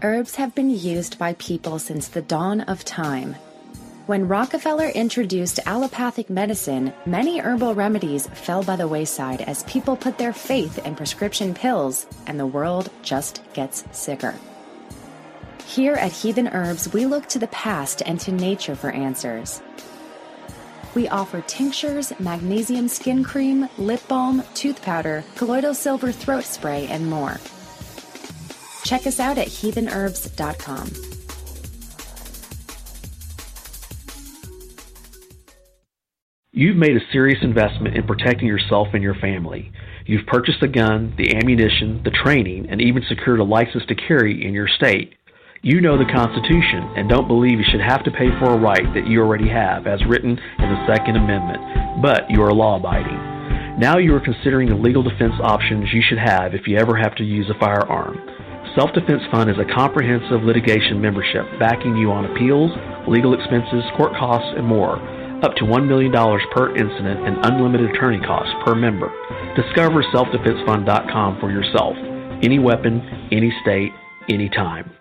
Herbs have been used by people since the dawn of time. When Rockefeller introduced allopathic medicine, many herbal remedies fell by the wayside as people put their faith in prescription pills, and the world just gets sicker. Here at Heathen Herbs, we look to the past and to nature for answers. We offer tinctures, magnesium skin cream, lip balm, tooth powder, colloidal silver throat spray, and more. Check us out at heathenherbs.com. You've made a serious investment in protecting yourself and your family. You've purchased the gun, the ammunition, the training, and even secured a license to carry in your state. You know the Constitution and don't believe you should have to pay for a right that you already have, as written in the Second Amendment, but you are law abiding. Now you are considering the legal defense options you should have if you ever have to use a firearm. Self Defense Fund is a comprehensive litigation membership backing you on appeals, legal expenses, court costs, and more up to $1 million per incident and unlimited attorney costs per member. Discover selfdefensefund.com for yourself. Any weapon, any state, anytime.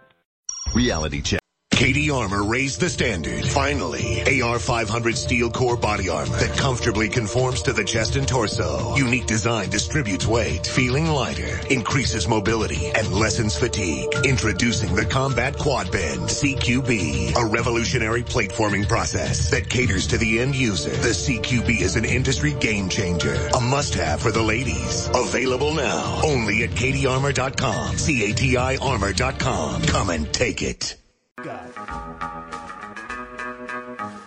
Reality check. KD Armor raised the standard. Finally, AR500 steel core body armor that comfortably conforms to the chest and torso. Unique design distributes weight, feeling lighter, increases mobility, and lessens fatigue. Introducing the Combat Quad Bend CQB, a revolutionary plate forming process that caters to the end user. The CQB is an industry game changer, a must-have for the ladies. Available now, only at KDArmor.com, C-A-T-I Armor.com. Come and take it.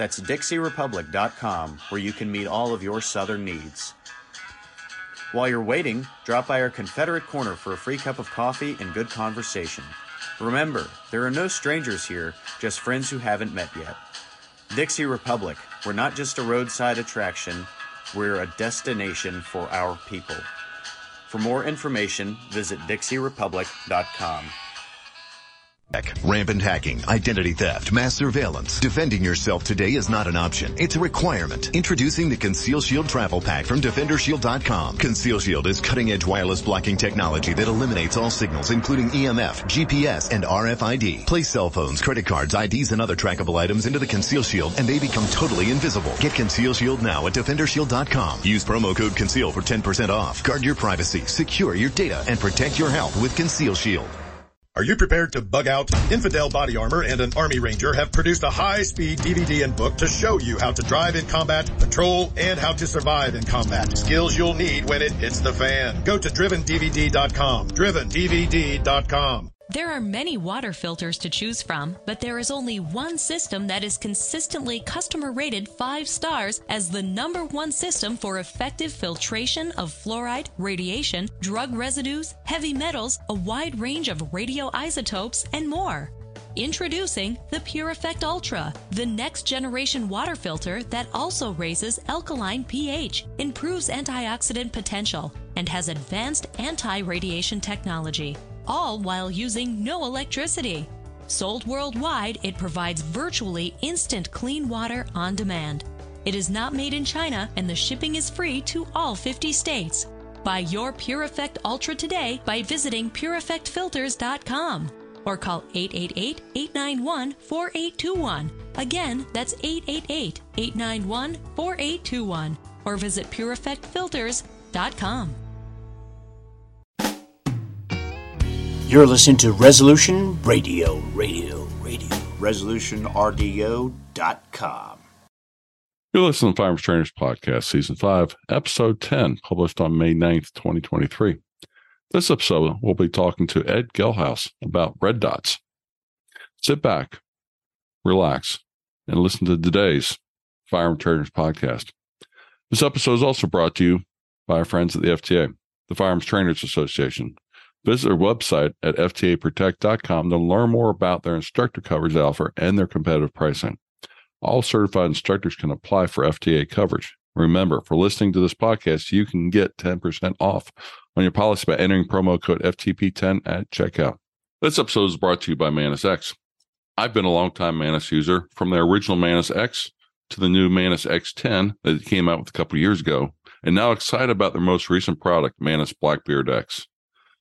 That's DixieRepublic.com, where you can meet all of your Southern needs. While you're waiting, drop by our Confederate Corner for a free cup of coffee and good conversation. Remember, there are no strangers here, just friends who haven't met yet. Dixie Republic, we're not just a roadside attraction, we're a destination for our people. For more information, visit DixieRepublic.com. Rampant hacking, identity theft, mass surveillance. Defending yourself today is not an option. It's a requirement. Introducing the Conceal Shield Travel Pack from DefenderShield.com. Conceal Shield is cutting edge wireless blocking technology that eliminates all signals, including EMF, GPS, and RFID. Place cell phones, credit cards, IDs, and other trackable items into the Conceal Shield, and they become totally invisible. Get Conceal Shield now at DefenderShield.com. Use promo code CONCEAL for 10% off. Guard your privacy, secure your data, and protect your health with Conceal Shield. Are you prepared to bug out? Infidel Body Armor and an Army Ranger have produced a high-speed DVD and book to show you how to drive in combat, patrol, and how to survive in combat. Skills you'll need when it hits the fan. Go to drivendvd.com. drivendvd.com. There are many water filters to choose from, but there is only one system that is consistently customer rated 5 stars as the number one system for effective filtration of fluoride, radiation, drug residues, heavy metals, a wide range of radioisotopes, and more. Introducing the Pure Effect Ultra, the next generation water filter that also raises alkaline pH, improves antioxidant potential, and has advanced anti radiation technology all while using no electricity. Sold worldwide, it provides virtually instant clean water on demand. It is not made in China and the shipping is free to all 50 states. Buy your Pure Effect Ultra today by visiting pureeffectfilters.com or call 888-891-4821. Again, that's 888-891-4821 or visit pureeffectfilters.com. You're listening to Resolution Radio, Radio, Radio. ResolutionRDO.com. You're listening to Firearms Trainers Podcast, Season 5, Episode 10, published on May 9th, 2023. This episode, we'll be talking to Ed Gelhaus about red dots. Sit back, relax, and listen to today's Firearm Trainers Podcast. This episode is also brought to you by our friends at the FTA, the Firearms Trainers Association, Visit their website at ftaprotect.com to learn more about their instructor coverage offer and their competitive pricing. All certified instructors can apply for FTA coverage. Remember, for listening to this podcast, you can get 10% off on your policy by entering promo code FTP10 at checkout. This episode is brought to you by Mantis X. I've been a longtime Mantis user from their original Mantis X to the new Mantis X10 that came out with a couple years ago, and now excited about their most recent product, Mantis Blackbeard X.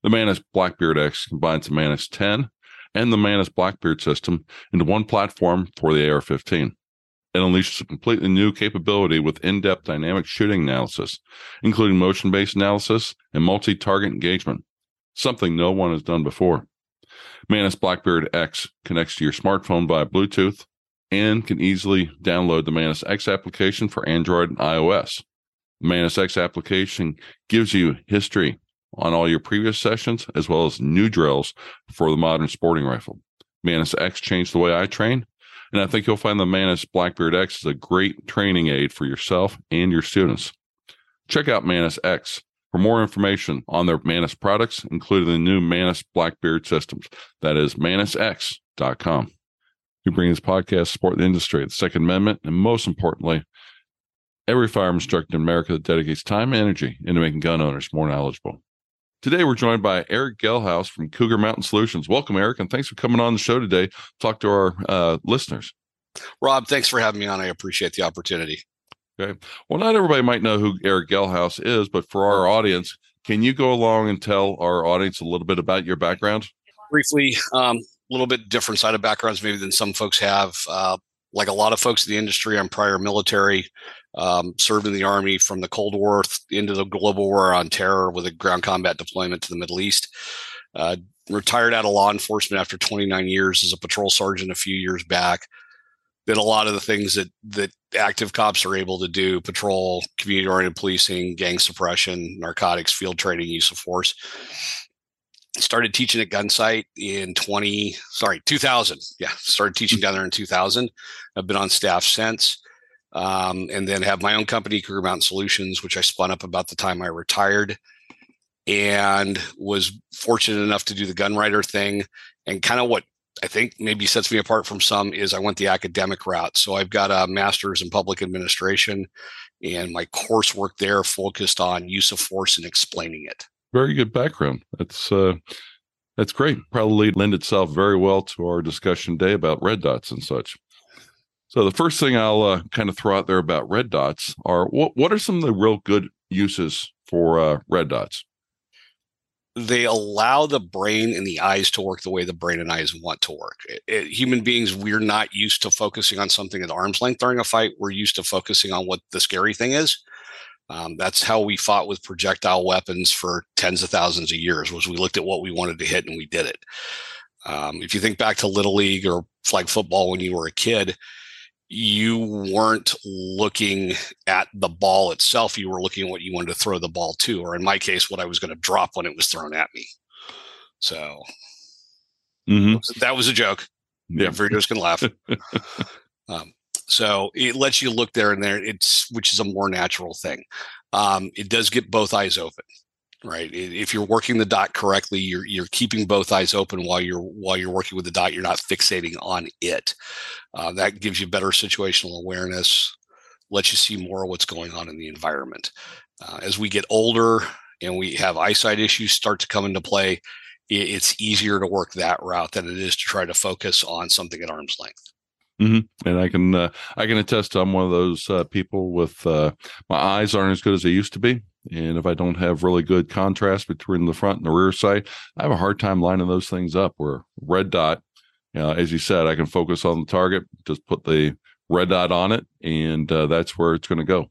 The Mantis Blackbeard X combines the Mantis 10 and the Mantis Blackbeard system into one platform for the AR 15. It unleashes a completely new capability with in depth dynamic shooting analysis, including motion based analysis and multi target engagement, something no one has done before. Mantis Blackbeard X connects to your smartphone via Bluetooth and can easily download the Mantis X application for Android and iOS. The Mantis X application gives you history on all your previous sessions as well as new drills for the modern sporting rifle. Mantis X changed the way I train, and I think you'll find the Mantis Blackbeard X is a great training aid for yourself and your students. Check out Mantis X for more information on their Mantis products, including the new Mantis Blackbeard systems. That is mantisx.com. We bring this podcast to support the industry, the Second Amendment, and most importantly, every firearm instructor in America that dedicates time and energy into making gun owners more knowledgeable. Today, we're joined by Erick Gelhaus from Cougar Mountain Solutions. Welcome, Erick, and thanks for coming on the show today. Talk to our uh, listeners. Rob, thanks for having me on. I appreciate the opportunity. Okay. Well, not everybody might know who Erick Gelhaus is, but for our audience, can you go along and tell our audience a little bit about your background? Briefly, um, a little bit different side of backgrounds maybe than some folks have. Uh, like a lot of folks in the industry, I'm prior military um, served in the Army from the Cold War into the global war on terror with a ground combat deployment to the Middle East. Uh, retired out of law enforcement after 29 years as a patrol sergeant a few years back. Did a lot of the things that that active cops are able to do: patrol, community-oriented policing, gang suppression, narcotics, field training, use of force. Started teaching at Gunsite in 20, sorry, 2000. Yeah, started teaching down there in 2000. I've been on staff since um, and then have my own company, Cougar Mountain Solutions, which I spun up about the time I retired, and was fortunate enough to do the gunwriter thing. And kind of what I think maybe sets me apart from some is I went the academic route. So I've got a master's in public administration, and my coursework there focused on use of force and explaining it. Very good background. That's uh, that's great. Probably lend itself very well to our discussion today about red dots and such. So the first thing I'll uh, kind of throw out there about red dots are what what are some of the real good uses for uh, red dots? They allow the brain and the eyes to work the way the brain and eyes want to work. It, it, human beings, we're not used to focusing on something at arm's length during a fight. We're used to focusing on what the scary thing is. Um, that's how we fought with projectile weapons for tens of thousands of years. Was we looked at what we wanted to hit and we did it. Um, if you think back to little league or flag football when you were a kid, you weren't looking at the ball itself. You were looking at what you wanted to throw the ball to, or in my case, what I was going to drop when it was thrown at me. So mm-hmm. that was a joke. Yeah, Veritos can laugh. um, so it lets you look there and there. It's which is a more natural thing. Um, it does get both eyes open right? If you're working the dot correctly you're you're keeping both eyes open while you're while you're working with the dot you're not fixating on it. Uh, that gives you better situational awareness lets you see more of what's going on in the environment. Uh, as we get older and we have eyesight issues start to come into play it, it's easier to work that route than it is to try to focus on something at arm's length. Mm-hmm. And I can uh, I can attest I'm one of those uh, people with uh, my eyes aren't as good as they used to be, and if I don't have really good contrast between the front and the rear sight, I have a hard time lining those things up. Where red dot, know, as you said, I can focus on the target, just put the red dot on it, and uh, that's where it's going to go.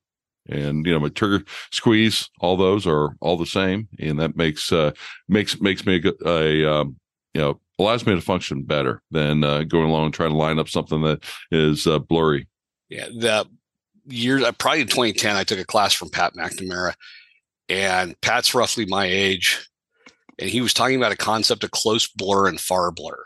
And you know, my trigger squeeze, all those are all the same, and that makes uh, makes makes me a, a um, you know allows me to function better than uh, going along and trying to line up something that is uh, blurry. Yeah, the year uh, probably in 2010, I took a class from Pat McNamara, and Pat's roughly my age, and he was talking about a concept of close blur and far blur.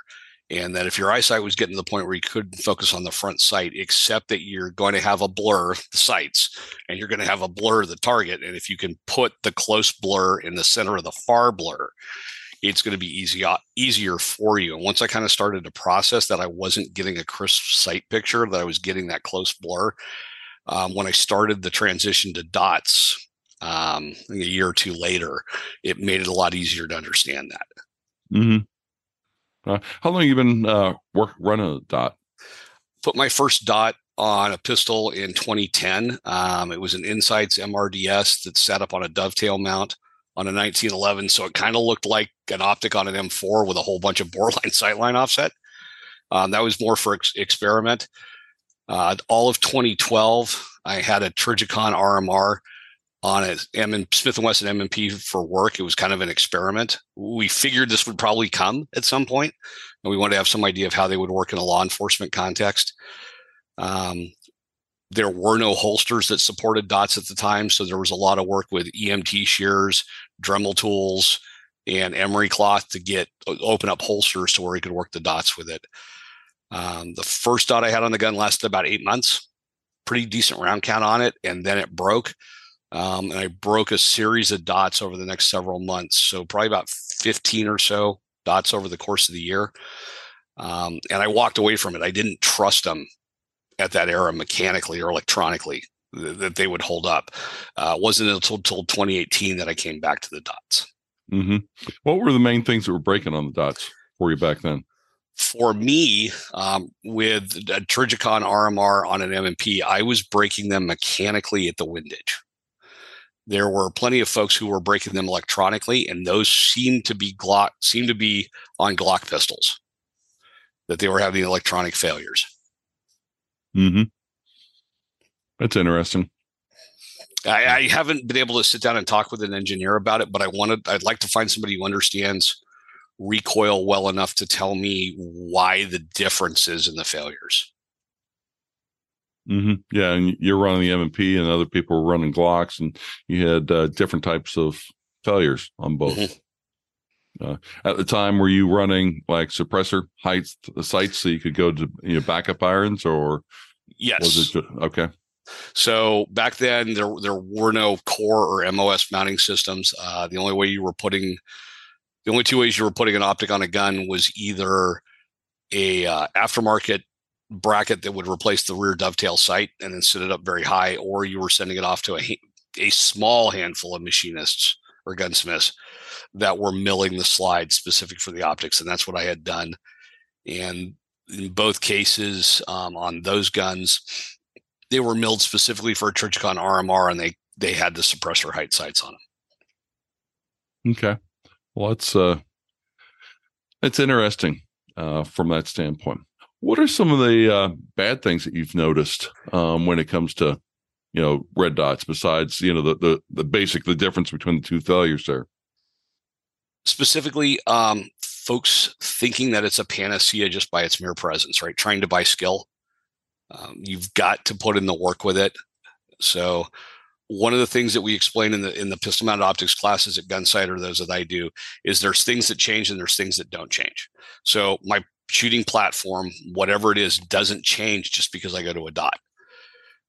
And that if your eyesight was getting to the point where you couldn't focus on the front sight, except that you're going to have a blur the sights and you're going to have a blur the target. And if you can put the close blur in the center of the far blur, it's going to be easy easier for you. And once I kind of started to process that I wasn't getting a crisp sight picture, that I was getting that close blur. Um, when I started the transition to dots um, a year or two later, it made it a lot easier to understand that. Mm-hmm. Uh, how long have you been uh, work running a dot? Put my first dot on a pistol in 2010. Um, it was an Insights MRDS that sat up on a dovetail mount on a 1911. So it kind of looked like an optic on an M4 with a whole bunch of boreline sightline offset. Um, that was more for ex- experiment. Uh, all of 2012, I had a Trijicon RMR on a M- Smith & Wesson M&P for work. It was kind of an experiment. We figured this would probably come at some point, and we wanted to have some idea of how they would work in a law enforcement context. Um, there were no holsters that supported dots at the time, so there was a lot of work with EMT shears, Dremel tools, and emery cloth to get open up holsters to where he could work the dots with it. Um, the first dot I had on the gun lasted about eight months, pretty decent round count on it, and then it broke. Um, and I broke a series of dots over the next several months, so probably about 15 or so dots over the course of the year. Um, and I walked away from it. I didn't trust them at that era mechanically or electronically that they would hold up. Uh, wasn't until, until 2018 that I came back to the dots. Mm-hmm. What were the main things that were breaking on the dots for you back then? For me, um, with a Trijicon RMR on an M&P, I was breaking them mechanically at the windage. There were plenty of folks who were breaking them electronically, and those seemed to be Glock seemed to be on Glock pistols that they were having electronic failures. Mm-hmm. That's interesting. I, I, haven't been able to sit down and talk with an engineer about it, but I wanted I'd like to find somebody who understands recoil well enough to tell me why the differences in the failures. Mm-hmm. Yeah, and you're running the M&P, and other people were running Glocks, and you had uh, different types of failures on both. Mm-hmm. Uh, at the time, were you running like suppressor heights, the sights, so you could go to you know, backup irons, or yes? Was it okay. So back then, there there were no core or MOS mounting systems. Uh, the only way you were putting, the only two ways you were putting an optic on a gun was either a uh, aftermarket bracket that would replace the rear dovetail sight and then sit it up very high, or you were sending it off to a a small handful of machinists or gunsmiths that were milling the slide specific for the optics, and that's what I had done. And in both cases, um, on those guns, they were milled specifically for a Trijicon RMR, and they they had the suppressor height sights on them. Okay, well, that's uh, it's interesting uh, from that standpoint. What are some of the uh, bad things that you've noticed um, when it comes to you know red dots? Besides, you know the the the basic the difference between the two failures there. Specifically, um, folks thinking that it's a panacea just by its mere presence, right? Trying to buy skill. Um, you've got to put in the work with it. So one of the things that we explain in the in the pistol mounted optics classes at Gunsite or those that I do is there's things that change and there's things that don't change. So my shooting platform, whatever it is, doesn't change just because I go to a dot.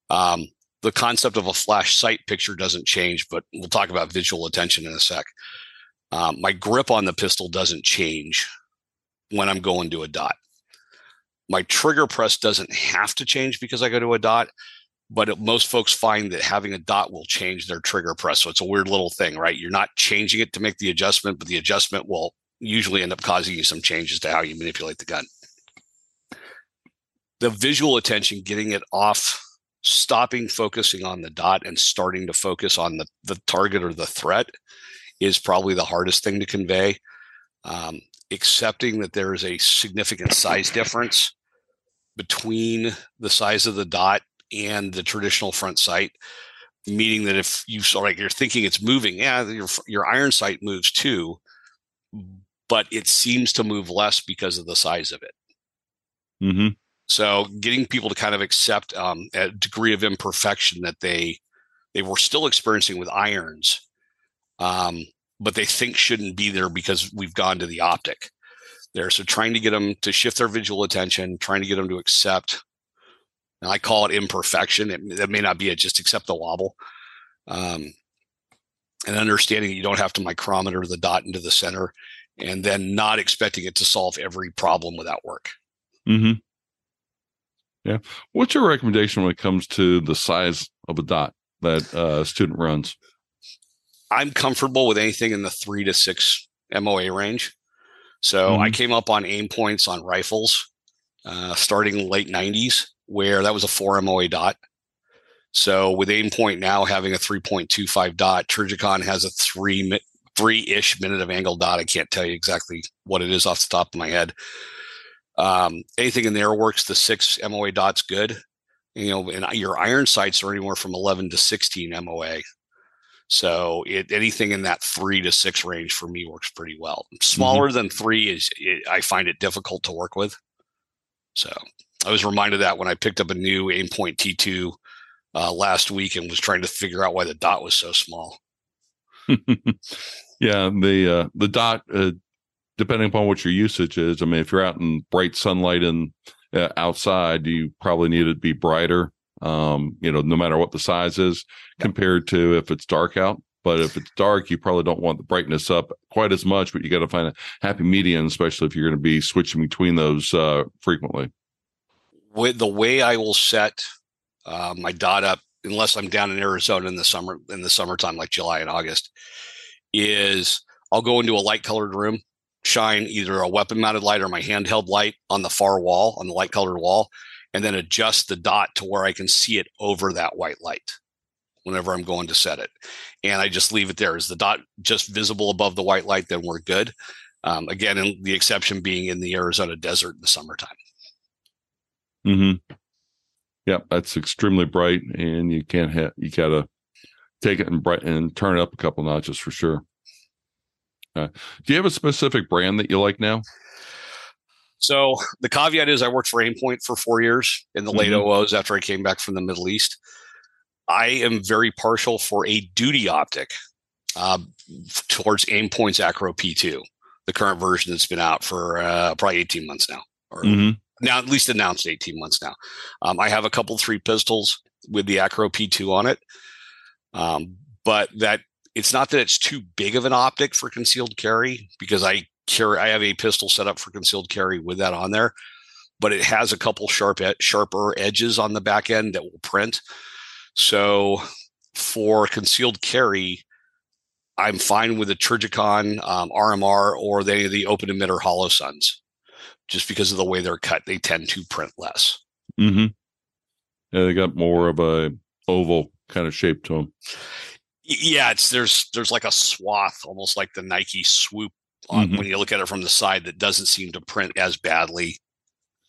Um, the concept of a flash sight picture doesn't change, but we'll talk about visual attention in a sec. Um, my grip on the pistol doesn't change when I'm going to a dot. My trigger press doesn't have to change because I go to a dot, but it, most folks find that having a dot will change their trigger press. So it's a weird little thing, right? You're not changing it to make the adjustment, but the adjustment will usually end up causing you some changes to how you manipulate the gun. The visual attention, getting it off, stopping focusing on the dot and starting to focus on the, the target or the threat is probably the hardest thing to convey. Um, accepting that there is a significant size difference between the size of the dot and the traditional front sight, meaning that if you like you're thinking it's moving, yeah, your your iron sight moves too, but it seems to move less because of the size of it. Mm-hmm. So getting people to kind of accept um, a degree of imperfection that they they were still experiencing with irons um, but they think shouldn't be there because we've gone to the optic there. So trying to get them to shift their visual attention, trying to get them to accept. And I call it imperfection. It, that may not be it, just accept the wobble. Um, and understanding that you don't have to micrometer the dot into the center. And then not expecting it to solve every problem without work. Mm-hmm. Yeah. What's your recommendation when it comes to the size of a dot that uh, a student runs? I'm comfortable with anything in the three to six MOA range. So mm-hmm. I came up on Aimpoints on rifles uh, starting late 90s, where that was a four MOA dot. So with Aimpoint now having a 3.25 dot, Trijicon has a three three ish minute of angle dot. I can't tell you exactly what it is off the top of my head. Um, anything in there works. The six MOA dots good. You know, and your iron sights are anywhere from 11 to 16 MOA. So it, anything in that three to six range for me works pretty well. Smaller mm-hmm. than three is it, I find it difficult to work with. So I was reminded that when I picked up a new Aimpoint T2 uh, last week and was trying to figure out why the dot was so small. yeah, the uh, the dot uh, depending upon what your usage is. I mean, if you're out in bright sunlight and uh, outside, you probably need it to be brighter. Um, you know, no matter what the size is, compared to if it's dark out. But if it's dark, you probably don't want the brightness up quite as much. But you got to find a happy medium, especially if you're going to be switching between those uh, frequently. With the way I will set uh, my dot up, unless I'm down in Arizona in the summer in the summertime, like July and August, is I'll go into a light colored room shine either a weapon mounted light or my handheld light on the far wall, on the light colored wall, and then adjust the dot to where I can see it over that white light whenever I'm going to set it. And I just leave it there. Is the dot just visible above the white light? Then we're good. Um, again, the exception being in the Arizona desert in the summertime. Hmm. Yeah, that's extremely bright, and you can't have you gotta take it and bright and turn it up a couple notches for sure. Uh, do you have a specific brand that you like now? So the caveat is I worked for Aimpoint for four years in the mm-hmm. late OOs after I came back from the Middle East. I am very partial for a duty optic uh, towards Aimpoint's Acro P2, the current version that's been out for uh, probably 18 months now, or mm-hmm. Now at least announced 18 months now. Um, I have a couple three pistols with the Acro P2 on it, um, but that it's not that it's too big of an optic for concealed carry because I carry I have a pistol set up for concealed carry with that on there, but it has a couple sharp sharper edges on the back end that will print. So for concealed carry, I'm fine with the Trijicon um, RMR or any of the open emitter Holosuns, just because of the way they're cut. They tend to print less. Mm-hmm. Yeah, they got more of a oval kind of shape to them yeah it's there's there's like a swath almost like the nike swoop on mm-hmm. when you look at it from the side that doesn't seem to print as badly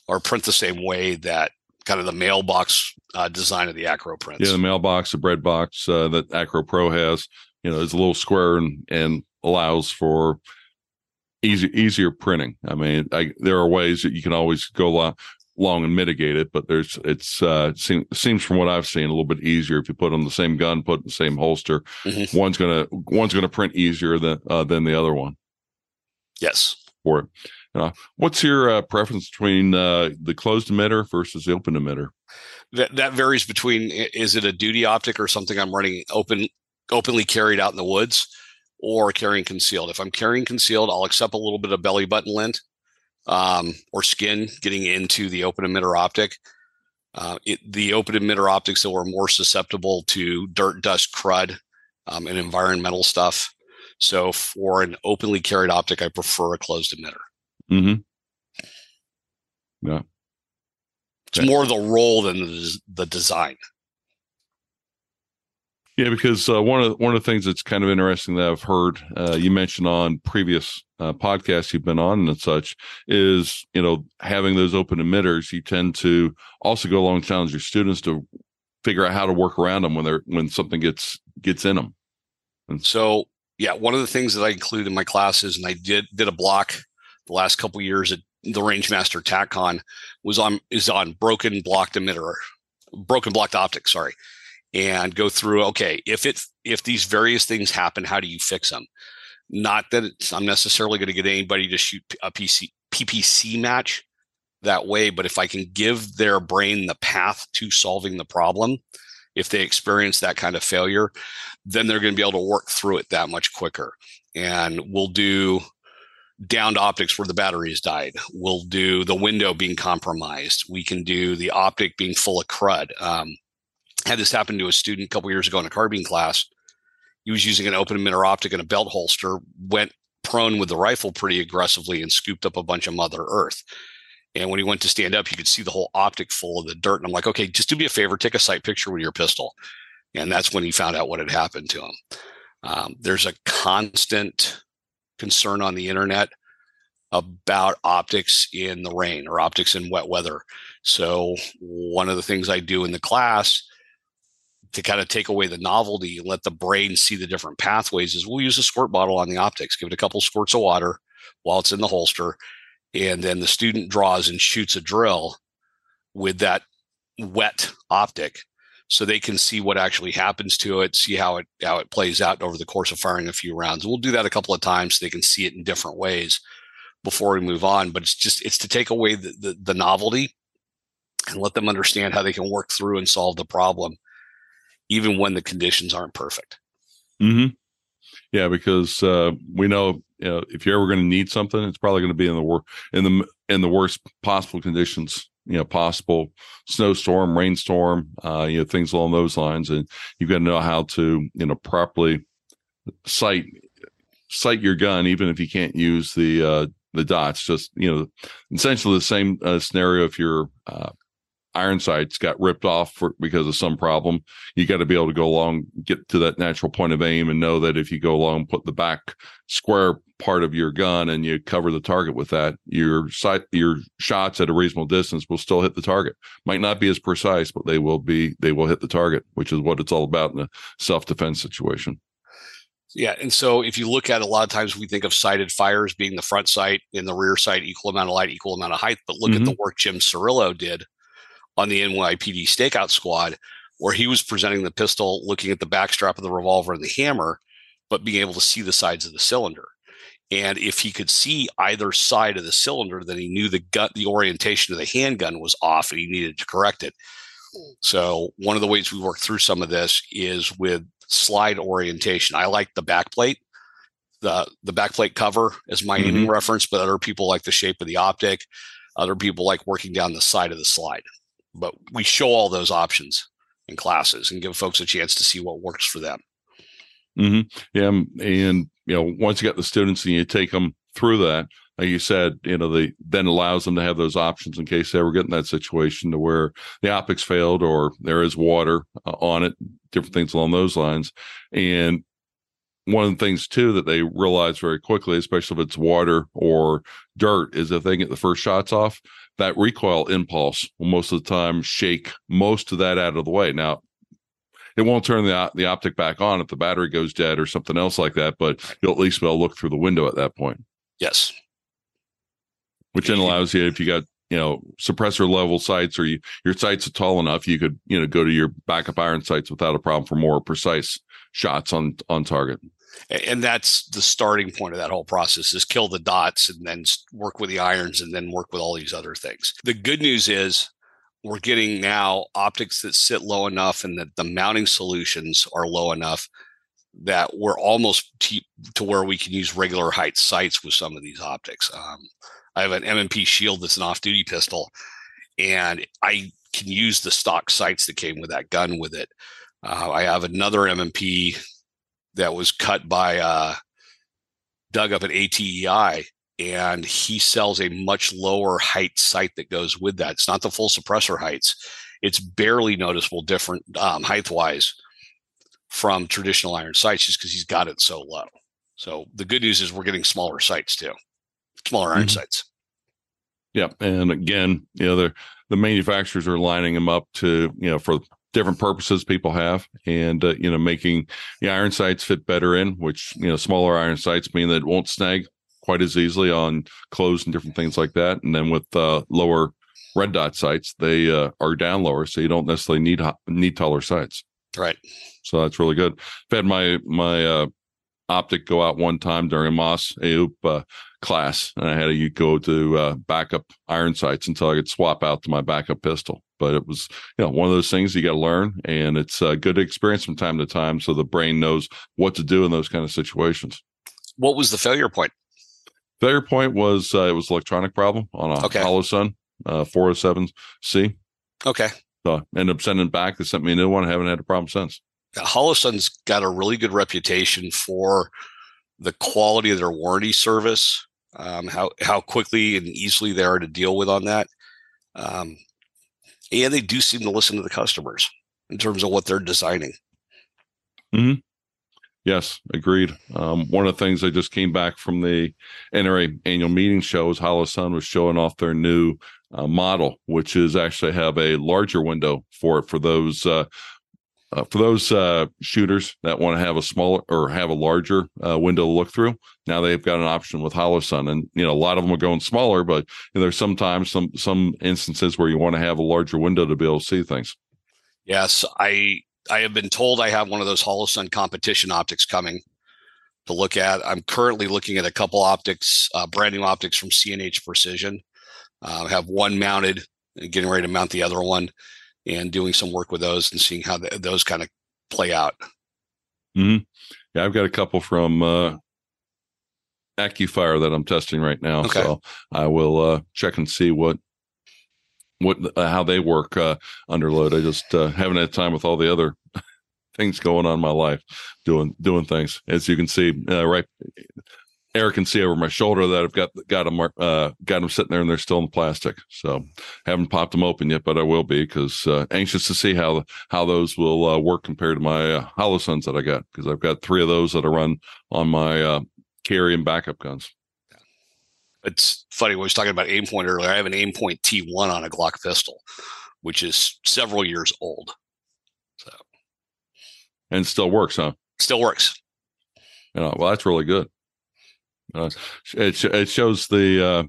or print the same way that kind of the mailbox uh, design of the acro prints yeah the mailbox the bread box uh, that acro pro has you know is a little square and and allows for easy easier printing i mean I, there are ways that you can always go long and mitigate it, but there's it's uh seem, seems from what I've seen a little bit easier if you put on the same gun, put in the same holster. Mm-hmm. One's gonna one's gonna print easier than uh, than the other one. Yes. For it. Uh, what's your uh, preference between uh, the closed emitter versus the open emitter? That that varies between is it a duty optic or something I'm running open openly carried out in the woods or carrying concealed. If I'm carrying concealed, I'll accept a little bit of belly button lint um, or skin getting into the open emitter optic. Uh, it, the open emitter optics that were more susceptible to dirt, dust, crud, um, and environmental stuff. So for an openly carried optic, I prefer a closed emitter. Mm-hmm. Yeah. It's more the role than the, the design. Yeah, because uh, one of one of the things that's kind of interesting that I've heard uh, you mentioned on previous uh, podcasts you've been on and such is you know having those open emitters. You tend to also go along and challenge your students to figure out how to work around them when they're when something gets gets in them. And so, yeah, one of the things that I include in my classes, and I did did a block the last couple years at the Rangemaster TacCon was on is on broken blocked emitter, broken blocked optics. Sorry and go through okay if it if these various things happen how do you fix them not that i'm necessarily going to get anybody to shoot a pc ppc match that way but if i can give their brain the path to solving the problem if they experience that kind of failure then they're going to be able to work through it that much quicker and we'll do downed optics where the battery has died. We'll do the window being compromised. We can do the optic being full of crud. Um, had this happen to a student a couple years ago in a carbine class. He was using an open emitter optic and a belt holster, went prone with the rifle pretty aggressively and scooped up a bunch of Mother Earth. And when he went to stand up, you could see the whole optic full of the dirt. And I'm like, okay, just do me a favor, take a sight picture with your pistol. And that's when he found out what had happened to him. Um, there's a constant concern on the internet about optics in the rain or optics in wet weather. So, one of the things I do in the class to kind of take away the novelty, and let the brain see the different pathways, is we'll use a squirt bottle on the optics, give it a couple squirts of water while it's in the holster, and then the student draws and shoots a drill with that wet optic so they can see what actually happens to it, see how it how it plays out over the course of firing a few rounds. We'll do that a couple of times so they can see it in different ways before we move on. But it's just it's to take away the, the, the novelty and let them understand how they can work through and solve the problem, even when the conditions aren't perfect. Hmm. Yeah, because uh, we know, you know if you're ever going to need something, it's probably going to be in the wor- in the in the worst possible conditions you know possible snowstorm rainstorm uh you know things along those lines and you've got to know how to you know properly sight sight your gun even if you can't use the uh the dots just you know essentially the same uh, scenario if you're iron sights got ripped off for, because of some problem you got to be able to go along get to that natural point of aim and know that if you go along put the back square part of your gun and you cover the target with that your sight your shots at a reasonable distance will still hit the target might not be as precise but they will be they will hit the target which is what it's all about in a self-defense situation yeah, and so if you look at a lot of times we think of sighted fires being the front sight and the rear sight equal amount of light, equal amount of height. But look mm-hmm. at the work Jim Cirillo did on the NYPD stakeout squad, where he was presenting the pistol, looking at the backstrap of the revolver and the hammer, but being able to see the sides of the cylinder. And if he could see either side of the cylinder, then he knew the gut, the orientation of the handgun was off, and he needed to correct it. So one of the ways we work through some of this is with slide orientation. I like the backplate, the the backplate cover as my mm-hmm. aiming reference, but other people like the shape of the optic. Other people like working down the side of the slide but we show all those options in classes and give folks a chance to see what works for them. Mm-hmm. Yeah, and you know, once you got the students and you take them through that, like you said, you know, they then allows them to have those options in case they ever get in that situation to where the optics failed or there is water uh, on it, different things along those lines. And one of the things too that they realize very quickly, especially if it's water or dirt, is if they get the first shots off, that recoil impulse will most of the time shake most of that out of the way. Now, it won't turn the the optic back on if the battery goes dead or something else like that, but you'll at least be able to look through the window at that point. Yes. Which then allows you, if you got you know suppressor level sights or you, your sights are tall enough, you could you know go to your backup iron sights without a problem for more precise shots on on target and that's the starting point of that whole process is kill the dots and then work with the irons and then work with all these other things. The good news is we're getting now optics that sit low enough and that the mounting solutions are low enough that we're almost to where we can use regular height sights with some of these optics. Um, i have an M&P shield that's an off-duty pistol and i can use the stock sights that came with that gun with it. Uh, i have another M&P that was cut by uh, Doug up at ATEI, and he sells a much lower height sight that goes with that. It's not the full suppressor heights; it's barely noticeable different um, height wise from traditional iron sights, just because he's got it so low. So the good news is we're getting smaller sights too, smaller iron mm-hmm. sights. Yep, and again, you know, the the manufacturers are lining them up to you know for different purposes people have and uh, you know making the iron sights fit better in which you know smaller iron sights mean that it won't snag quite as easily on clothes and different things like that. And then with uh, lower red dot sights they uh, are down lower so you don't necessarily need need taller sights. Right. So that's really good. I've had my my uh, optic go out one time during a Mas Ayoob uh, class, and I had to go to uh, backup iron sights until I could swap out to my backup pistol. But it was, you know, one of those things you got to learn, and it's a good experience from time to time, so the brain knows what to do in those kind of situations. What was the failure point? failure point was uh, it was electronic problem on a Okay. Holosun uh, 407C. Okay. So I ended up sending back. They sent me a new one. I haven't had a problem since. Holosun's got a really good reputation for the quality of their warranty service, um, how how quickly and easily they are to deal with on that, um, and they do seem to listen to the customers in terms of what they're designing. Hmm. Yes, agreed. Um, one of the things I just came back from the NRA annual meeting shows, Holosun was showing off their new uh, model, which is actually have a larger window for it for those uh, uh, for those uh, shooters that want to have a smaller or have a larger uh, window to look through. Now they've got an option with Holosun, and you know a lot of them are going smaller, but you know, there's sometimes some some instances where you want to have a larger window to be able to see things. Yes, I I have been told I have one of those Holosun competition optics coming to look at. I'm currently looking at a couple optics, uh, brand new optics from C&H Precision. Uh, I have one mounted, and getting ready to mount the other one, and doing some work with those and seeing how th- those kind of play out. hmm Yeah, I've got a couple from uh, AccuFire that I'm testing right now, Okay. so I will uh, check and see what what uh, how they work uh, under load. I just uh, haven't had time with all the other things going on in my life, doing doing things. As you can see, uh, right, Erick can see over my shoulder that I've got got them uh, got them sitting there and they're still in the plastic. So haven't popped them open yet, but I will be because uh, anxious to see how how those will uh, work compared to my uh, Holosuns that I got because I've got three of those that I run on my uh, carry and backup guns. It's funny. We was talking about Aimpoint earlier. I have an Aimpoint T1 on a Glock pistol, which is several years old. So and still works, huh? still works. Know, well, that's really good. Uh, it sh- it shows the uh,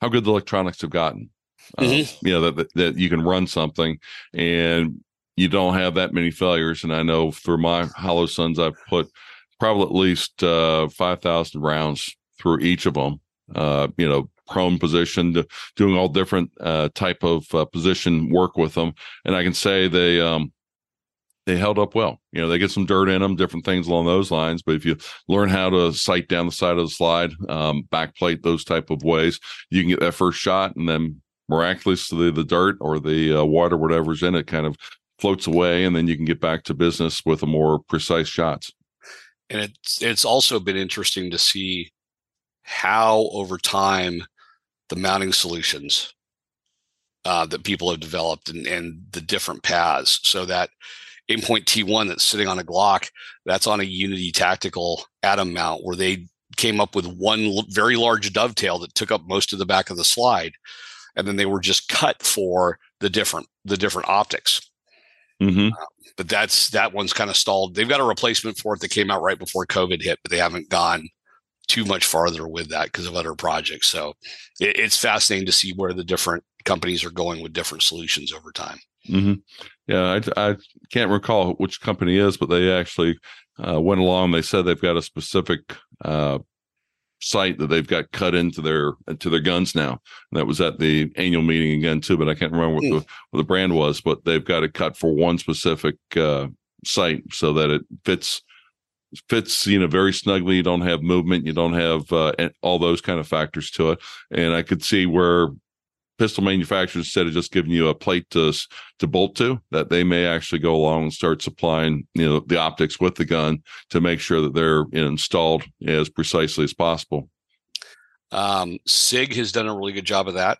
how good the electronics have gotten. Uh, Mhm. You know that, that that you can run something and you don't have that many failures. And I know for my Holosuns, I've put probably at least uh, five thousand rounds through each of them. Uh, you know, prone position, doing all different uh, type of uh, position work with them, and I can say they um, they held up well. You know, they get some dirt in them, different things along those lines. But if you learn how to sight down the side of the slide, um, backplate those type of ways, you can get that first shot, and then miraculously the dirt or the uh, water, whatever's in it, kind of floats away, and then you can get back to business with a more precise shots. and it's it's also been interesting to see how over time the mounting solutions uh, that people have developed and, and the different paths so that aimpoint t1 that's sitting on a glock that's on a unity tactical atom mount where they came up with one very large dovetail that took up most of the back of the slide and then they were just cut for the different the different optics Mm-hmm. but that's that one's kind of stalled. They've got a replacement for it that came out right before COVID hit, but they haven't gone too much farther with that because of other projects. So it, it's fascinating to see where the different companies are going with different solutions over time. Hmm Yeah, I, I can't recall which company is, but they actually uh, went along. They said they've got a specific uh, sight that they've got cut into their into their guns now. And that was at the annual meeting again too, but I can't remember what, the, what the brand was. But they've got it cut for one specific uh, sight so that it fits fits you know very snugly. You don't have movement. You don't have uh, all those kind of factors to it. And I could see where pistol manufacturers instead of just giving you a plate to to bolt to that they may actually go along and start supplying you know the optics with the gun to make sure that they're installed as precisely as possible. Um, Sig has done a really good job of that,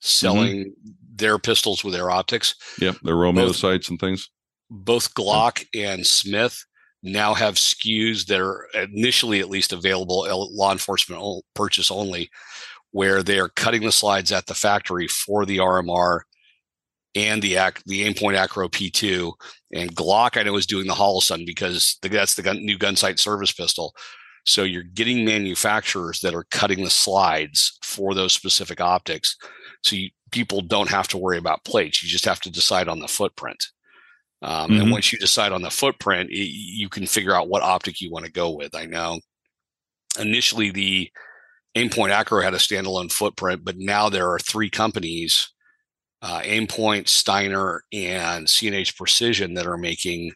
selling their pistols with their optics. yep they're romeo Both- sights and things. Both Glock and Smith now have SKUs that are initially at least available uh, law enforcement purchase only, where they are cutting the slides at the factory for the RMR and the the Aimpoint Acro P2 and Glock. I know is doing the Holosun because the, that's the gun, new Gunsite service pistol. So you're getting manufacturers that are cutting the slides for those specific optics. So you, people don't have to worry about plates. You just have to decide on the footprint. Um, And Mhm. once you decide on the footprint, y- you can figure out what optic you want to go with. I know initially the Aimpoint Acro had a standalone footprint, but now there are three companies, uh, Aimpoint, Steiner, and C&H Precision that are making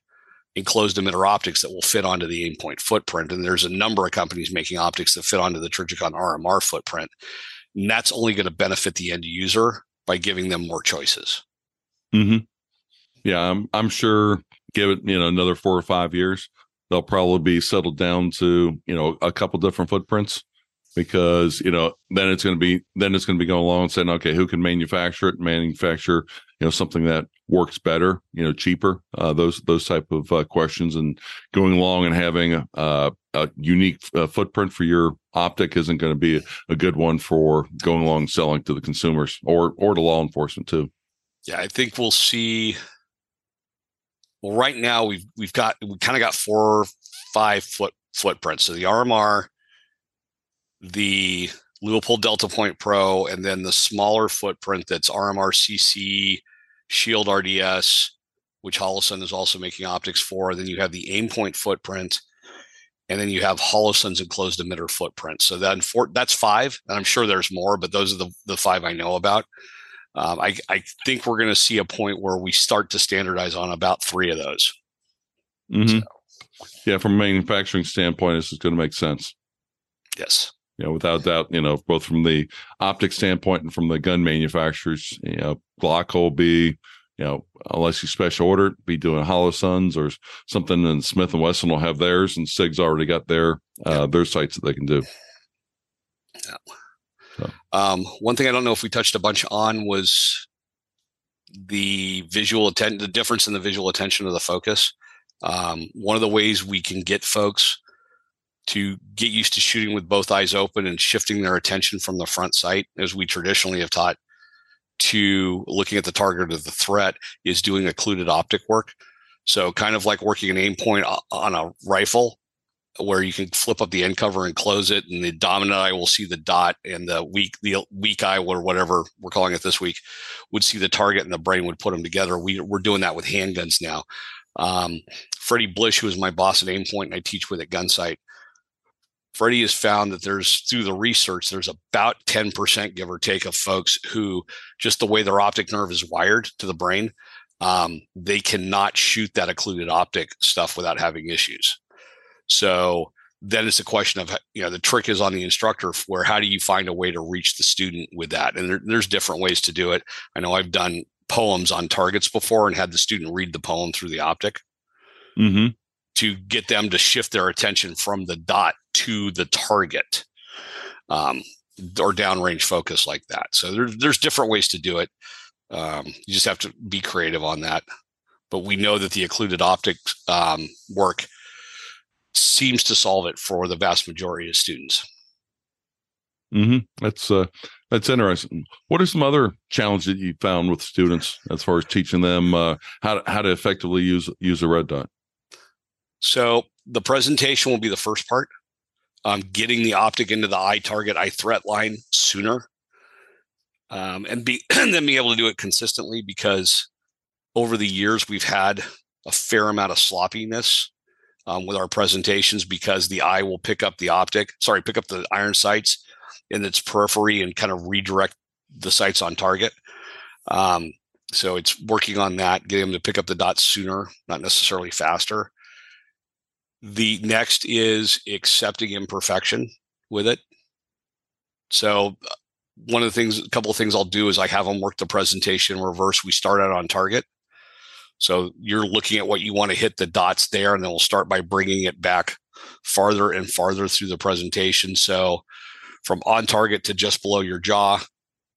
enclosed emitter optics that will fit onto the aimpoint footprint. And there's a number of companies making optics that fit onto the Trijicon RMR footprint. And that's only going to benefit the end user by giving them more choices. Mm-hmm. Yeah, I'm I'm sure give it, you know, another four or five years, they'll probably be settled down to, you know, a couple different footprints because you know then it's going to be then it's going to be going along and saying okay who can manufacture it manufacture you know something that works better you know cheaper uh, those those type of uh, questions and going along and having a, a, unique uh, footprint for your optic isn't going to be a, a, good one for going along selling to the consumers or or to law enforcement too. Yeah i think we'll see well right now we've we've got we kind of got four five foot footprints. So the rmr the Leupold Delta Point Pro, and then the smaller footprint that's RMRCC, Shield RDS, which Holosun is also making optics for. Then you have the Aimpoint footprint, and then you have Holosun's enclosed emitter footprint. So then for, that's five, and I'm sure there's more, but those are the, the five I know about. Um, I, I think we're going to see a point where we start to standardize on about three of those. Mm-hmm. So. Yeah, from a manufacturing standpoint, this is going to make sense. Yes you know, without doubt, you know, both from the optic standpoint and from the gun manufacturers, you know, Glock will be, you know, unless you special order be doing Holosuns or something, and Smith and Wesson will have theirs, and Sig's already got their uh, their sights that they can do. Yeah. So. Um, one thing I don't know if we touched a bunch on was the visual attention, the difference in the visual attention of the focus. Um, one of the ways we can get folks to get used to shooting with both eyes open and shifting their attention from the front sight, as we traditionally have taught, to looking at the target of the threat is doing occluded optic work. So, kind of like working an Aimpoint on a rifle, where you can flip up the end cover and close it, and the dominant eye will see the dot, and the weak the weak eye or whatever we're calling it this week would see the target, and the brain would put them together. We, we're doing that with handguns now. Um, Freddie Blish, who is my boss at Aimpoint, and I teach with at Gunsite, Freddie has found that there's through the research, there's about 10% give or take of folks who just the way their optic nerve is wired to the brain, um, they cannot shoot that occluded optic stuff without having issues. So then it's a question of you know the trick is on the instructor where how do you find a way to reach the student with that? And there, there's different ways to do it. I know i've done poems on targets before and had the student read the poem through the optic mm-hmm. to get them to shift their attention from the dot to the target um, or downrange focus like that. So there's there's different ways to do it. Um, you just have to be creative on that. But we know that the occluded optics um, work seems to solve it for the vast majority of students. Mm-hmm. That's uh, that's interesting. What are some other challenges that you found with students as far as teaching them uh, how to, how to effectively use use a red dot? So the presentation will be the first part. Um, getting the optic into the eye target, eye threat line sooner, um, and be and then be able to do it consistently because over the years we've had a fair amount of sloppiness um, with our presentations because the eye will pick up the optic, sorry, pick up the iron sights in its periphery and kind of redirect the sights on target. Um, so it's working on that, getting them to pick up the dots sooner, not necessarily faster. The next is accepting imperfection with it. So uh, one of the things, a couple of things I'll do is I have them work the presentation in reverse. We start out on target. So you're looking at what you want to hit the dots there, and then we'll start by bringing it back farther and farther through the presentation. So from on target to just below your jaw,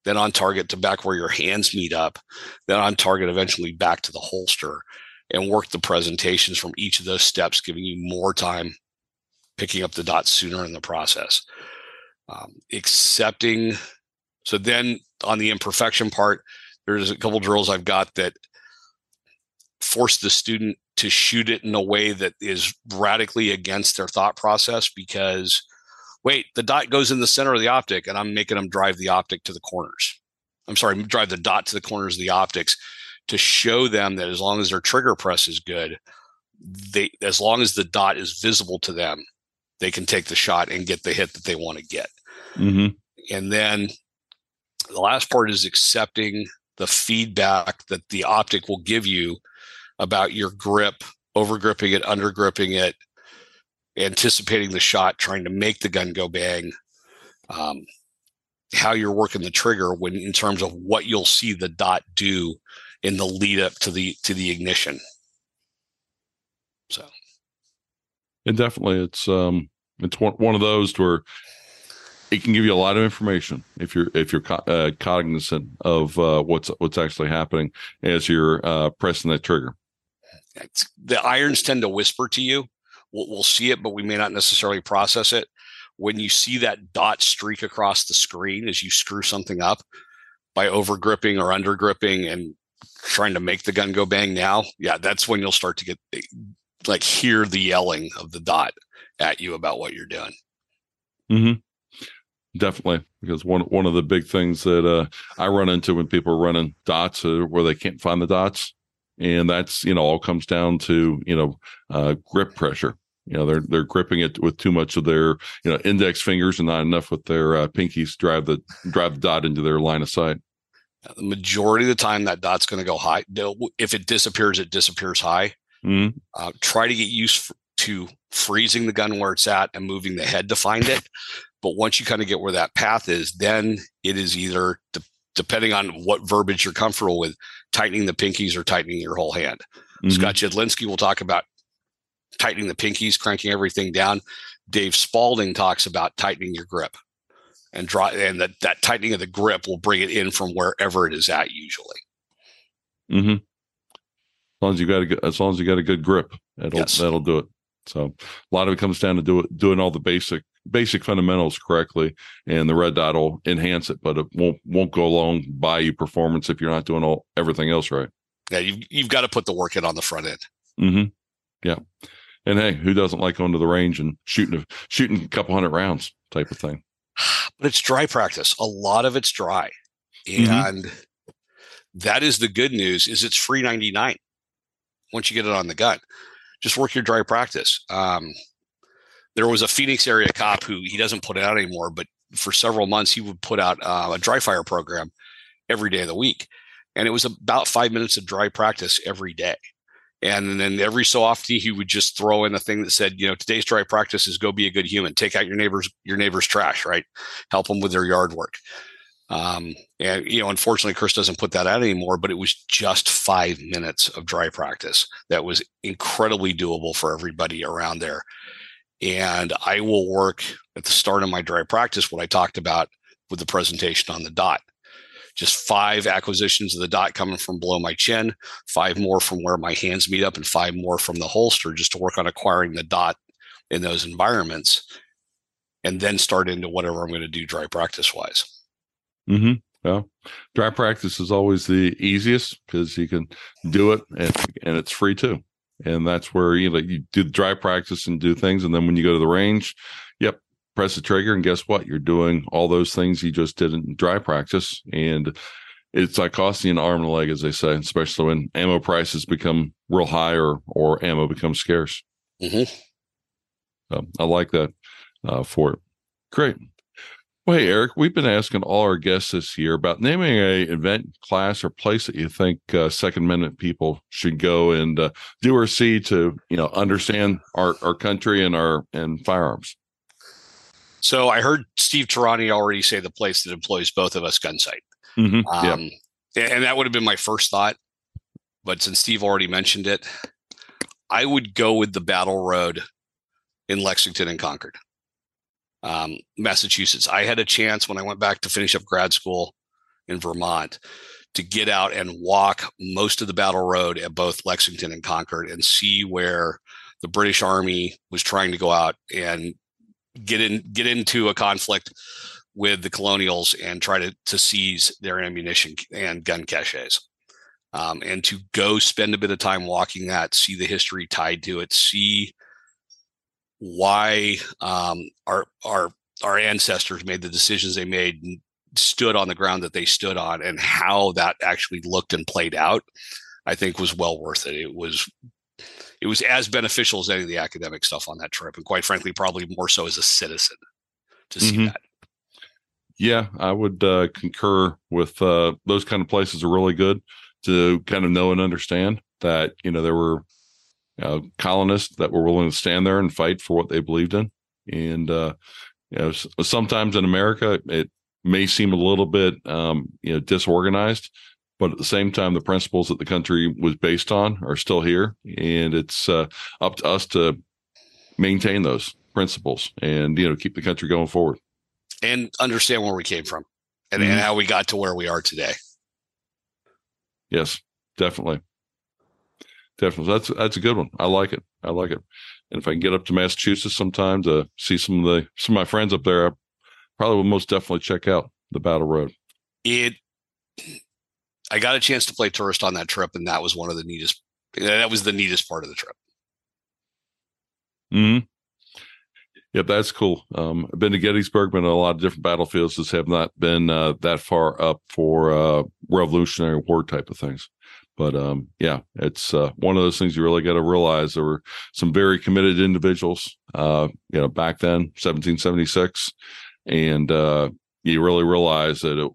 then on target to back where your hands meet up, then on target eventually back to the holster and work the presentations from each of those steps, giving you more time picking up the dots sooner in the process. Um, accepting. So then on the imperfection part, there's a couple drills I've got that force the student to shoot it in a way that is radically against their thought process because wait, the dot goes in the center of the optic and I'm making them drive the optic to the corners. I'm sorry, drive the dot to the corners of the optics to show them that as long as their trigger press is good, they as long as the dot is visible to them, they can take the shot and get the hit that they want to get. Mm-hmm. And then the last part is accepting the feedback that the optic will give you about your grip over gripping it, under gripping it, anticipating the shot, trying to make the gun go bang, um, how you're working the trigger when in terms of what you'll see the dot do in the lead up to the to the ignition. So, and definitely, it's um, it's one one of those where it can give you a lot of information if you're if you're uh, cognizant of uh, what's what's actually happening as you're uh, pressing that trigger. It's, the irons tend to whisper to you. We'll, we'll see it, but we may not necessarily process it. When you see that dot streak across the screen as you screw something up by over gripping or under gripping and trying to make the gun go bang now, yeah, that's when you'll start to get like hear the yelling of the dot at you about what you're doing. Mm-hmm. Definitely, because one one of the big things that uh, I run into when people are running dots uh, where they can't find the dots, and that's you know all comes down to you know uh, grip pressure. You know they're they're gripping it with too much of their you know index fingers and not enough with their uh, pinkies drive the drive the dot into their line of sight. The majority of the time, that dot's going to go high. If it disappears, it disappears high. Mm-hmm. Uh, try to get used to freezing the gun where it's at and moving the head to find it. But once you kind of get where that path is, then it is either de- depending on what verbiage you're comfortable with, tightening the pinkies or tightening your whole hand. Mm-hmm. Scott Jedlinski will talk about tightening the pinkies, cranking everything down. Dave Spalding talks about tightening your grip and draw and that, that tightening of the grip will bring it in from wherever it is at usually. Mm-hmm. As long as you got a good, as long as you got a good grip, that'll yes. that'll do it. So a lot of it comes down to do it, doing all the basic basic fundamentals correctly, and the red dot will enhance it, but it won't won't go along by you performance if you're not doing all everything else right. Yeah, you've you've got to put the work in on the front end. Mm-hmm. Yeah, and hey, who doesn't like going to the range and shooting a, shooting a couple hundred rounds type of thing? But it's dry practice. A lot of it's dry, mm-hmm. and mm-hmm. that is the good news. Is it's free ninety nine once you get it on the gun. Just work your dry practice. Um, there was a Phoenix area cop who he doesn't put it out anymore, but for several months he would put out uh, a dry fire program every day of the week, and it was about five minutes of dry practice every day. And then every so often he would just throw in a thing that said, you know, today's dry practice is go be a good human. Take out your neighbor's your neighbor's trash, right? Help them with their yard work. Um, and you know, unfortunately, Chris doesn't put that out anymore. But it was just five minutes of dry practice that was incredibly doable for everybody around there. And I will work at the start of my dry practice what I talked about with the presentation on the dot. Just five acquisitions of the dot coming from below my chin, five more from where my hands meet up, and five more from the holster just to work on acquiring the dot in those environments. And then start into whatever I'm going to do dry practice wise. Mm-hmm. Well, dry practice is always the easiest because you can do it and, and it's free too and that's where you know you do dry practice and do things, and then when you go to the range, yep, press the trigger, and guess what? You're doing all those things you just did in dry practice, and it's like costing an arm and a leg, as they say, especially when ammo prices become real high or or ammo becomes scarce. Mm-hmm. So I like that uh, for it. Great. Well, hey, Erick, we've been asking all our guests this year about naming a event, class, or place that you think uh, Second Amendment people should go and uh, do or see to, you know, understand our, our country and our and firearms. So I heard Steve Tarani already say the place that employs both of us, Gunsite. Mm-hmm. Um, And that would have been my first thought, but since Steve already mentioned it, I would go with the Battle Road in Lexington and Concord um, Massachusetts. I had a chance when I went back to finish up grad school in Vermont to get out and walk most of the battle road at both Lexington and Concord and see where the British Army was trying to go out and get in get into a conflict with the colonials and try to to seize their ammunition and gun caches. Um, and to go spend a bit of time walking that, see the history tied to it, see why um, our our our ancestors made the decisions they made stood on the ground that they stood on and how that actually looked and played out i think was well worth it it was it was as beneficial as any of the academic stuff on that trip and quite frankly probably more so as a citizen to see mm-hmm. that yeah i would uh, concur with uh, those kind of places are really good to kind of know and understand that you know there were uh, colonists that were willing to stand there and fight for what they believed in. And uh, you know, sometimes in America, it may seem a little bit um, you know disorganized, but at the same time, the principles that the country was based on are still here, and it's uh, up to us to maintain those principles and you know keep the country going forward and understand where we came from and, mm-hmm. and how we got to where we are today. Yes, definitely. Definitely. That's that's a good one. I like it. I like it. And if I can get up to Massachusetts sometime to see some of the some of my friends up there, I probably will most definitely check out the Battle Road. It I got a chance to play tourist on that trip, and that was one of the neatest that was the neatest part of the trip. Hmm. Yep, that's cool. Um, I've been to Gettysburg, been in a lot of different battlefields. Just have not been uh, that far up for uh, Revolutionary War type of things. But um, yeah, it's uh, one of those things you really got to realize. There were some very committed individuals, uh, you know, back then, 1776, and uh, you really realize that it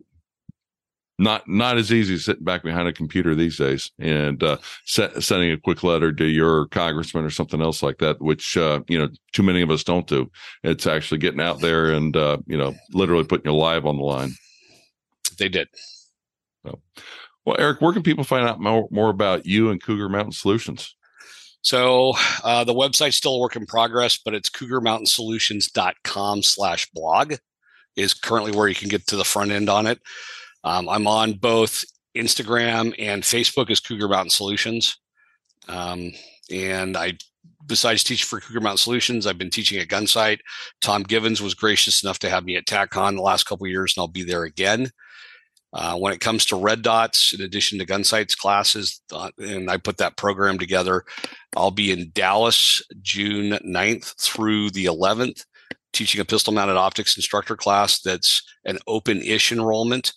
not not as easy sitting back behind a computer these days and uh, set, sending a quick letter to your congressman or something else like that, which uh, you know too many of us don't do. It's actually getting out there and uh, you know literally putting your live on the line. They did. So, well, Erick, where can people find out more, more about you and Cougar Mountain Solutions? So uh, the website's still a work in progress, but it's cougarmountainsolutions.com slash blog is currently where you can get to the front end on it. Um, I'm on both Instagram and Facebook as Cougar Mountain Solutions. Um, and I, besides teaching for Cougar Mountain Solutions, I've been teaching at Gunsite. Tom Givens was gracious enough to have me at TacCon the last couple years, and I'll be there again. Uh, when it comes to red dots, in addition to Gunsite's classes, uh, and I put that program together, I'll be in Dallas June 9th through the 11th, teaching a pistol mounted optics instructor class that's an open ish enrollment.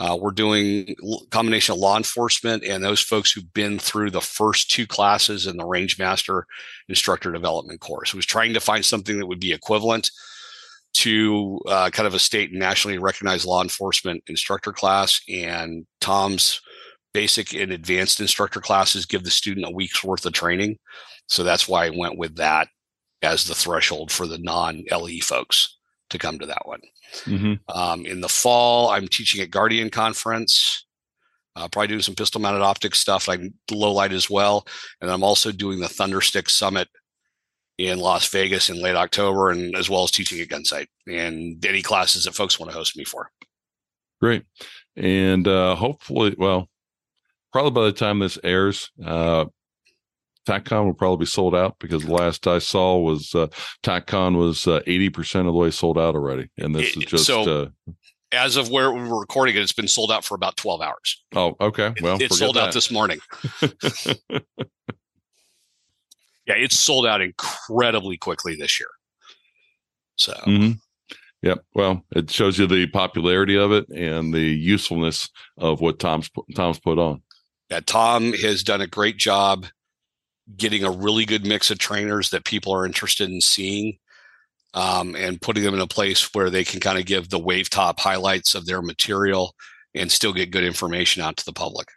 Uh, we're doing combination of law enforcement and those folks who've been through the first two classes in the Rangemaster instructor development course. I was trying to find something that would be equivalent to uh, kind of a state and nationally recognized law enforcement instructor class. And Tom's basic and advanced instructor classes give the student a week's worth of training. So that's why I went with that as the threshold for the non LE folks to come to that one. Mm-hmm. Um, in the fall, I'm teaching at Guardian Conference. Uh, probably doing some pistol mounted optics stuff like low light as well. And I'm also doing the Thunderstick Summit in Las Vegas in late October, and as well as teaching at Gunsite and any classes that folks want to host me for. Great. And uh, hopefully, well, probably by the time this airs, uh, TacCon will probably be sold out because the last I saw was uh, TacCon was uh, eighty uh, percent of the way sold out already, and this is just so. Uh, as of where we were recording it, it's been sold out for about twelve hours. Oh, okay. Well, it, it sold that. out this morning. yeah, it's sold out incredibly quickly this year. So, mm-hmm. Yep. Well, it shows you the popularity of it and the usefulness of what Tom's Tom's put on. Yeah, Tom has done a great job getting a really good mix of trainers that people are interested in seeing um, and putting them in a place where they can kind of give the wave top highlights of their material and still get good information out to the public.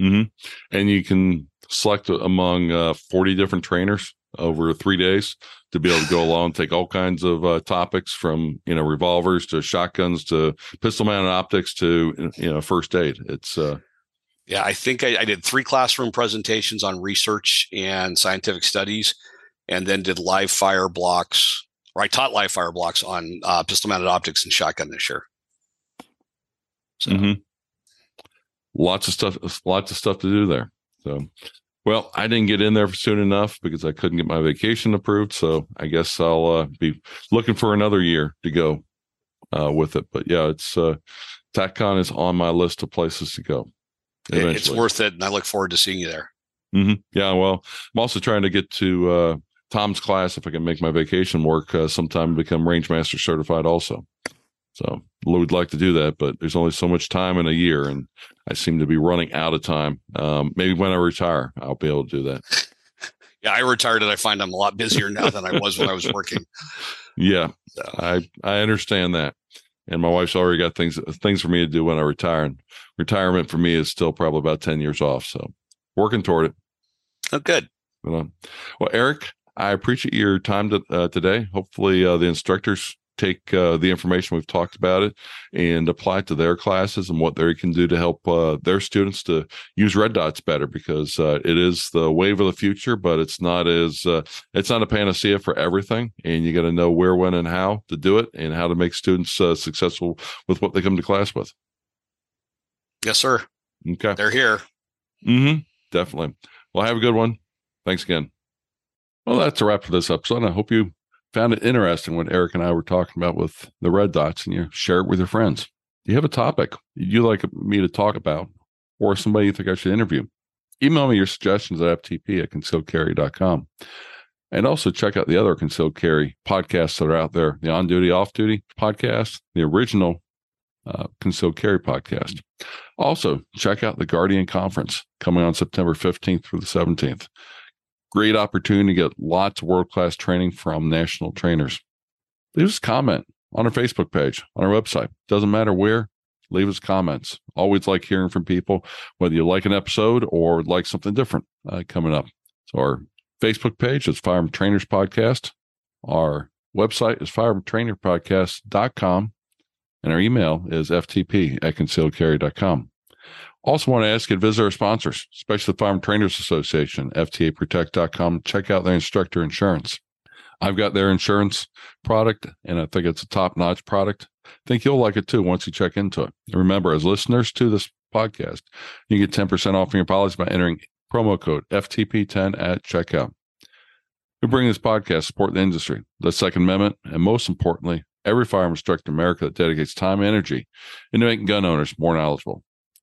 Mm-hmm. And you can select among uh, 40 different trainers over three days to be able to go along take all kinds of uh, topics from you know revolvers to shotguns to pistol mounted optics to you know first aid it's uh yeah, I think I, I, did three classroom presentations on research and scientific studies, and then did live fire blocks, or I taught live fire blocks on uh, pistol mounted optics and shotgun this year. So, mm-hmm. lots of stuff, lots of stuff to do there. So, well, I didn't get in there soon enough because I couldn't get my vacation approved. So, I guess I'll uh, be looking for another year to go uh, with it. But yeah, it's uh, TacCon is on my list of places to go. Eventually. It's worth it, and I look forward to seeing you there. Mm-hmm. Yeah, well, I'm also trying to get to uh, Tom's class if I can make my vacation work uh, sometime become Rangemaster certified also. So we'd like to do that, but there's only so much time in a year, and I seem to be running out of time. Um, maybe when I retire, I'll be able to do that. yeah, I retired, and I find I'm a lot busier now than I was when I was working. Yeah, so. I I understand that, and my wife's already got things things for me to do when I retire. And retirement for me is still probably about 10 years off. So working toward it. Oh, good. Well, Erick, I appreciate your time to, uh, today. Hopefully, uh, the instructors take uh, the information we've talked about it and apply it to their classes and what they can do to help uh, their students to use red dots better because uh, it is the wave of the future but it's not as uh, it's not a panacea for everything. And you got to know where when and how to do it and how to make students uh, successful with what they come to class with. Yes sir. Okay. They're here. Mm-hmm. Definitely. Well have a good one. Thanks again. Well that's a wrap for this episode i hope you found it interesting what Erick and I were talking about with the red dots, and you share it with your friends. Do you have a topic you'd like me to talk about, or somebody you think I should interview? Email me your suggestions at ftp at concealedcarry.com. And also check out the other concealed carry podcasts that are out there the on duty, off duty podcast, the original uh, concealed carry podcast. Also, check out the Guardian Conference coming on September 15th through the 17th. Great opportunity to get lots of world class training from national trainers. Leave us a comment on our Facebook page, on our website. Doesn't matter where, leave us comments. Always like hearing from people, whether you like an episode or like something different uh, coming up. So, our Facebook page is Firearm Trainers Podcast. Our website is firearmtrainerpodcast.com. And our email is ftp at concealedcarry.com. Also, want to ask you to visit our sponsors, especially the Firearm Trainers Association, FTAProtect.com. Check out their instructor insurance. I've got their insurance product, and I think it's a top notch product. I think you'll like it too once you check into it. And remember, as listeners to this podcast, you get 10% off your policy by entering promo code FTP10 at checkout. We bring this podcast support the industry, the Second Amendment, and most importantly, every firearm instructor in America that dedicates time and energy into making gun owners more knowledgeable.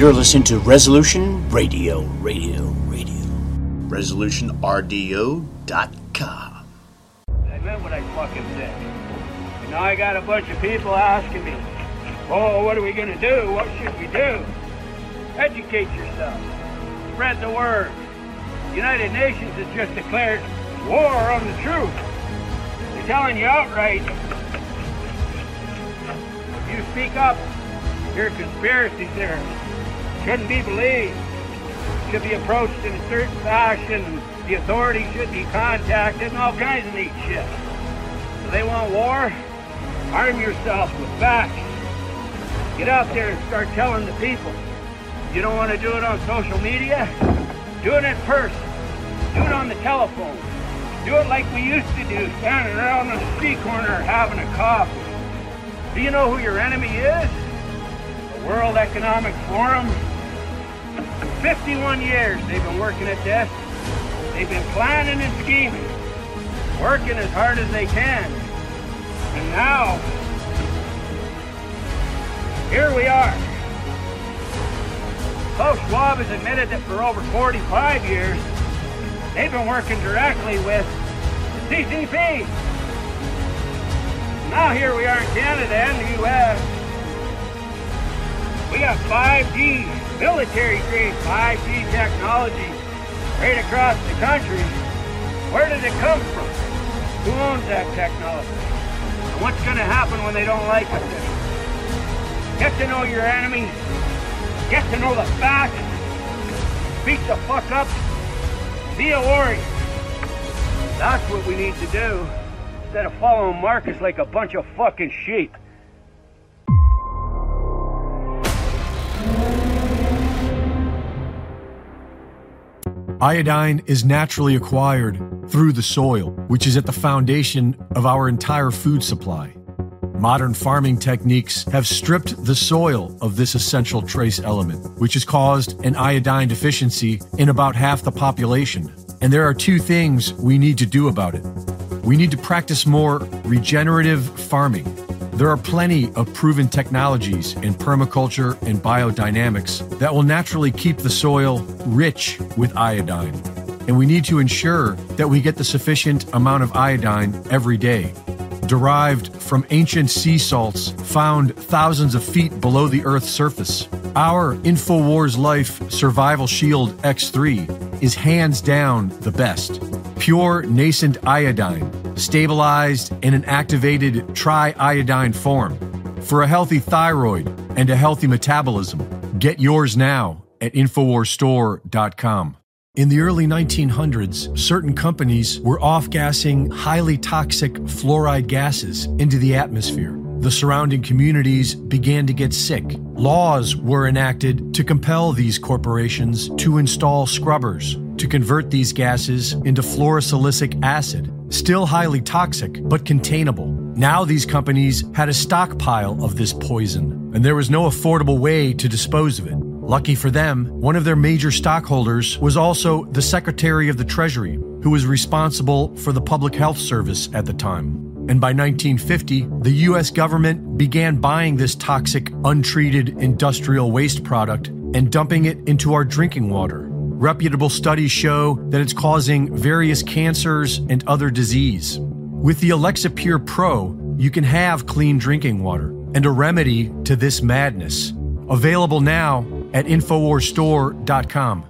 You're listening to Resolution Radio, Radio, Radio. ResolutionRDO.com. I meant what I fucking said. And now I got a bunch of people asking me, oh, what are we going to do? What should we do? Educate yourself. Spread the word. The United Nations has just declared war on the truth. They're telling you outright, if you speak up, you're a conspiracy theories shouldn't be believed, should be approached in a certain fashion, the authorities should be contacted, and all kinds of neat shit. So they want war? Arm yourself with facts. Get out there and start telling the people. You don't want to do it on social media? Do it in person. Do it on the telephone. Do it like we used to do, standing around on the street corner having a coffee. Do you know who your enemy is? The World Economic Forum, 51 years they've been working at this. They've been planning and scheming, working as hard as they can. And now, here we are. Klaus Schwab has admitted that for over 45 years, they've been working directly with the CCP. Now here we are in Canada and the U.S. We got 5G, military grade 5G technology right across the country. Where did it come from? Who owns that technology? And what's going to happen when they don't like it? Get to know your enemy. Get to know the facts. Speak the fuck up. Be a warrior. That's what we need to do instead of following Marcus like a bunch of fucking sheep. Iodine is naturally acquired through the soil, which is at the foundation of our entire food supply. Modern farming techniques have stripped the soil of this essential trace element, which has caused an iodine deficiency in about half the population. And there are two things we need to do about it. We need to practice more regenerative farming. There are plenty of proven technologies in permaculture and biodynamics that will naturally keep the soil rich with iodine. And we need to ensure that we get the sufficient amount of iodine every day. Derived from ancient sea salts found thousands of feet below the Earth's surface, our InfoWars Life Survival Shield X3 is hands down the best. Pure nascent iodine stabilized in an activated triiodine form. For a healthy thyroid and a healthy metabolism, get yours now at InfoWarsStore.com. In the early 1900s, certain companies were off gassing highly toxic fluoride gases into the atmosphere. The surrounding communities began to get sick. Laws were enacted to compel these corporations to install scrubbers to convert these gases into fluorosilicic acid, still highly toxic but containable. Now these companies had a stockpile of this poison, and there was no affordable way to dispose of it. Lucky for them, one of their major stockholders was also the Secretary of the Treasury, who was responsible for the Public Health Service at the time. And by 1950, the US government began buying this toxic, untreated industrial waste product and dumping it into our drinking water. Reputable studies show that it's causing various cancers and other disease. With the Alexa Pure Pro, you can have clean drinking water and a remedy to this madness. Available now at InfoWarsStore.com.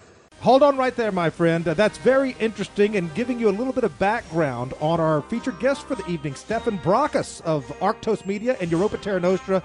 Hold on right there, my friend. Uh, that's very interesting and giving you a little bit of background on our featured guest for the evening, Stefan Brockus of Arctos Media and Europa Terra Nostra.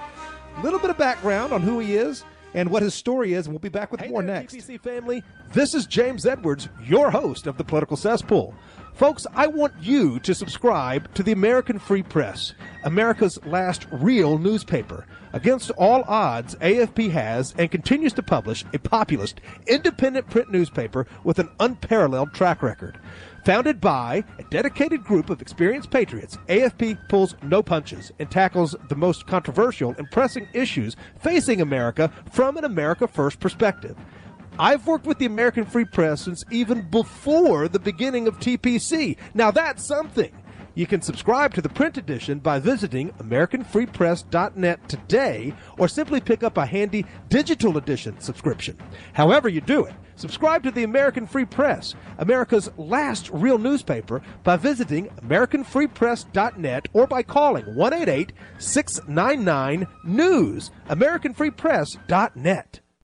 A little bit of background on who he is and what his story is, and we'll be back with hey more there, next. TPC family. This is James Edwards, your host of the Political Cesspool. Folks, I want you to subscribe to the American Free Press, America's last real newspaper. Against all odds, AFP has and continues to publish a populist, independent print newspaper with an unparalleled track record. Founded by a dedicated group of experienced patriots, AFP pulls no punches and tackles the most controversial and pressing issues facing America from an America First perspective. I've worked with the American Free Press since even before the beginning of TPC. Now that's something. You can subscribe to the print edition by visiting AmericanFreePress.net today or simply pick up a handy digital edition subscription. However you do it, subscribe to the American Free Press, America's last real newspaper, by visiting AmericanFreePress.net or by calling 188 699 News, AmericanFreePress.net.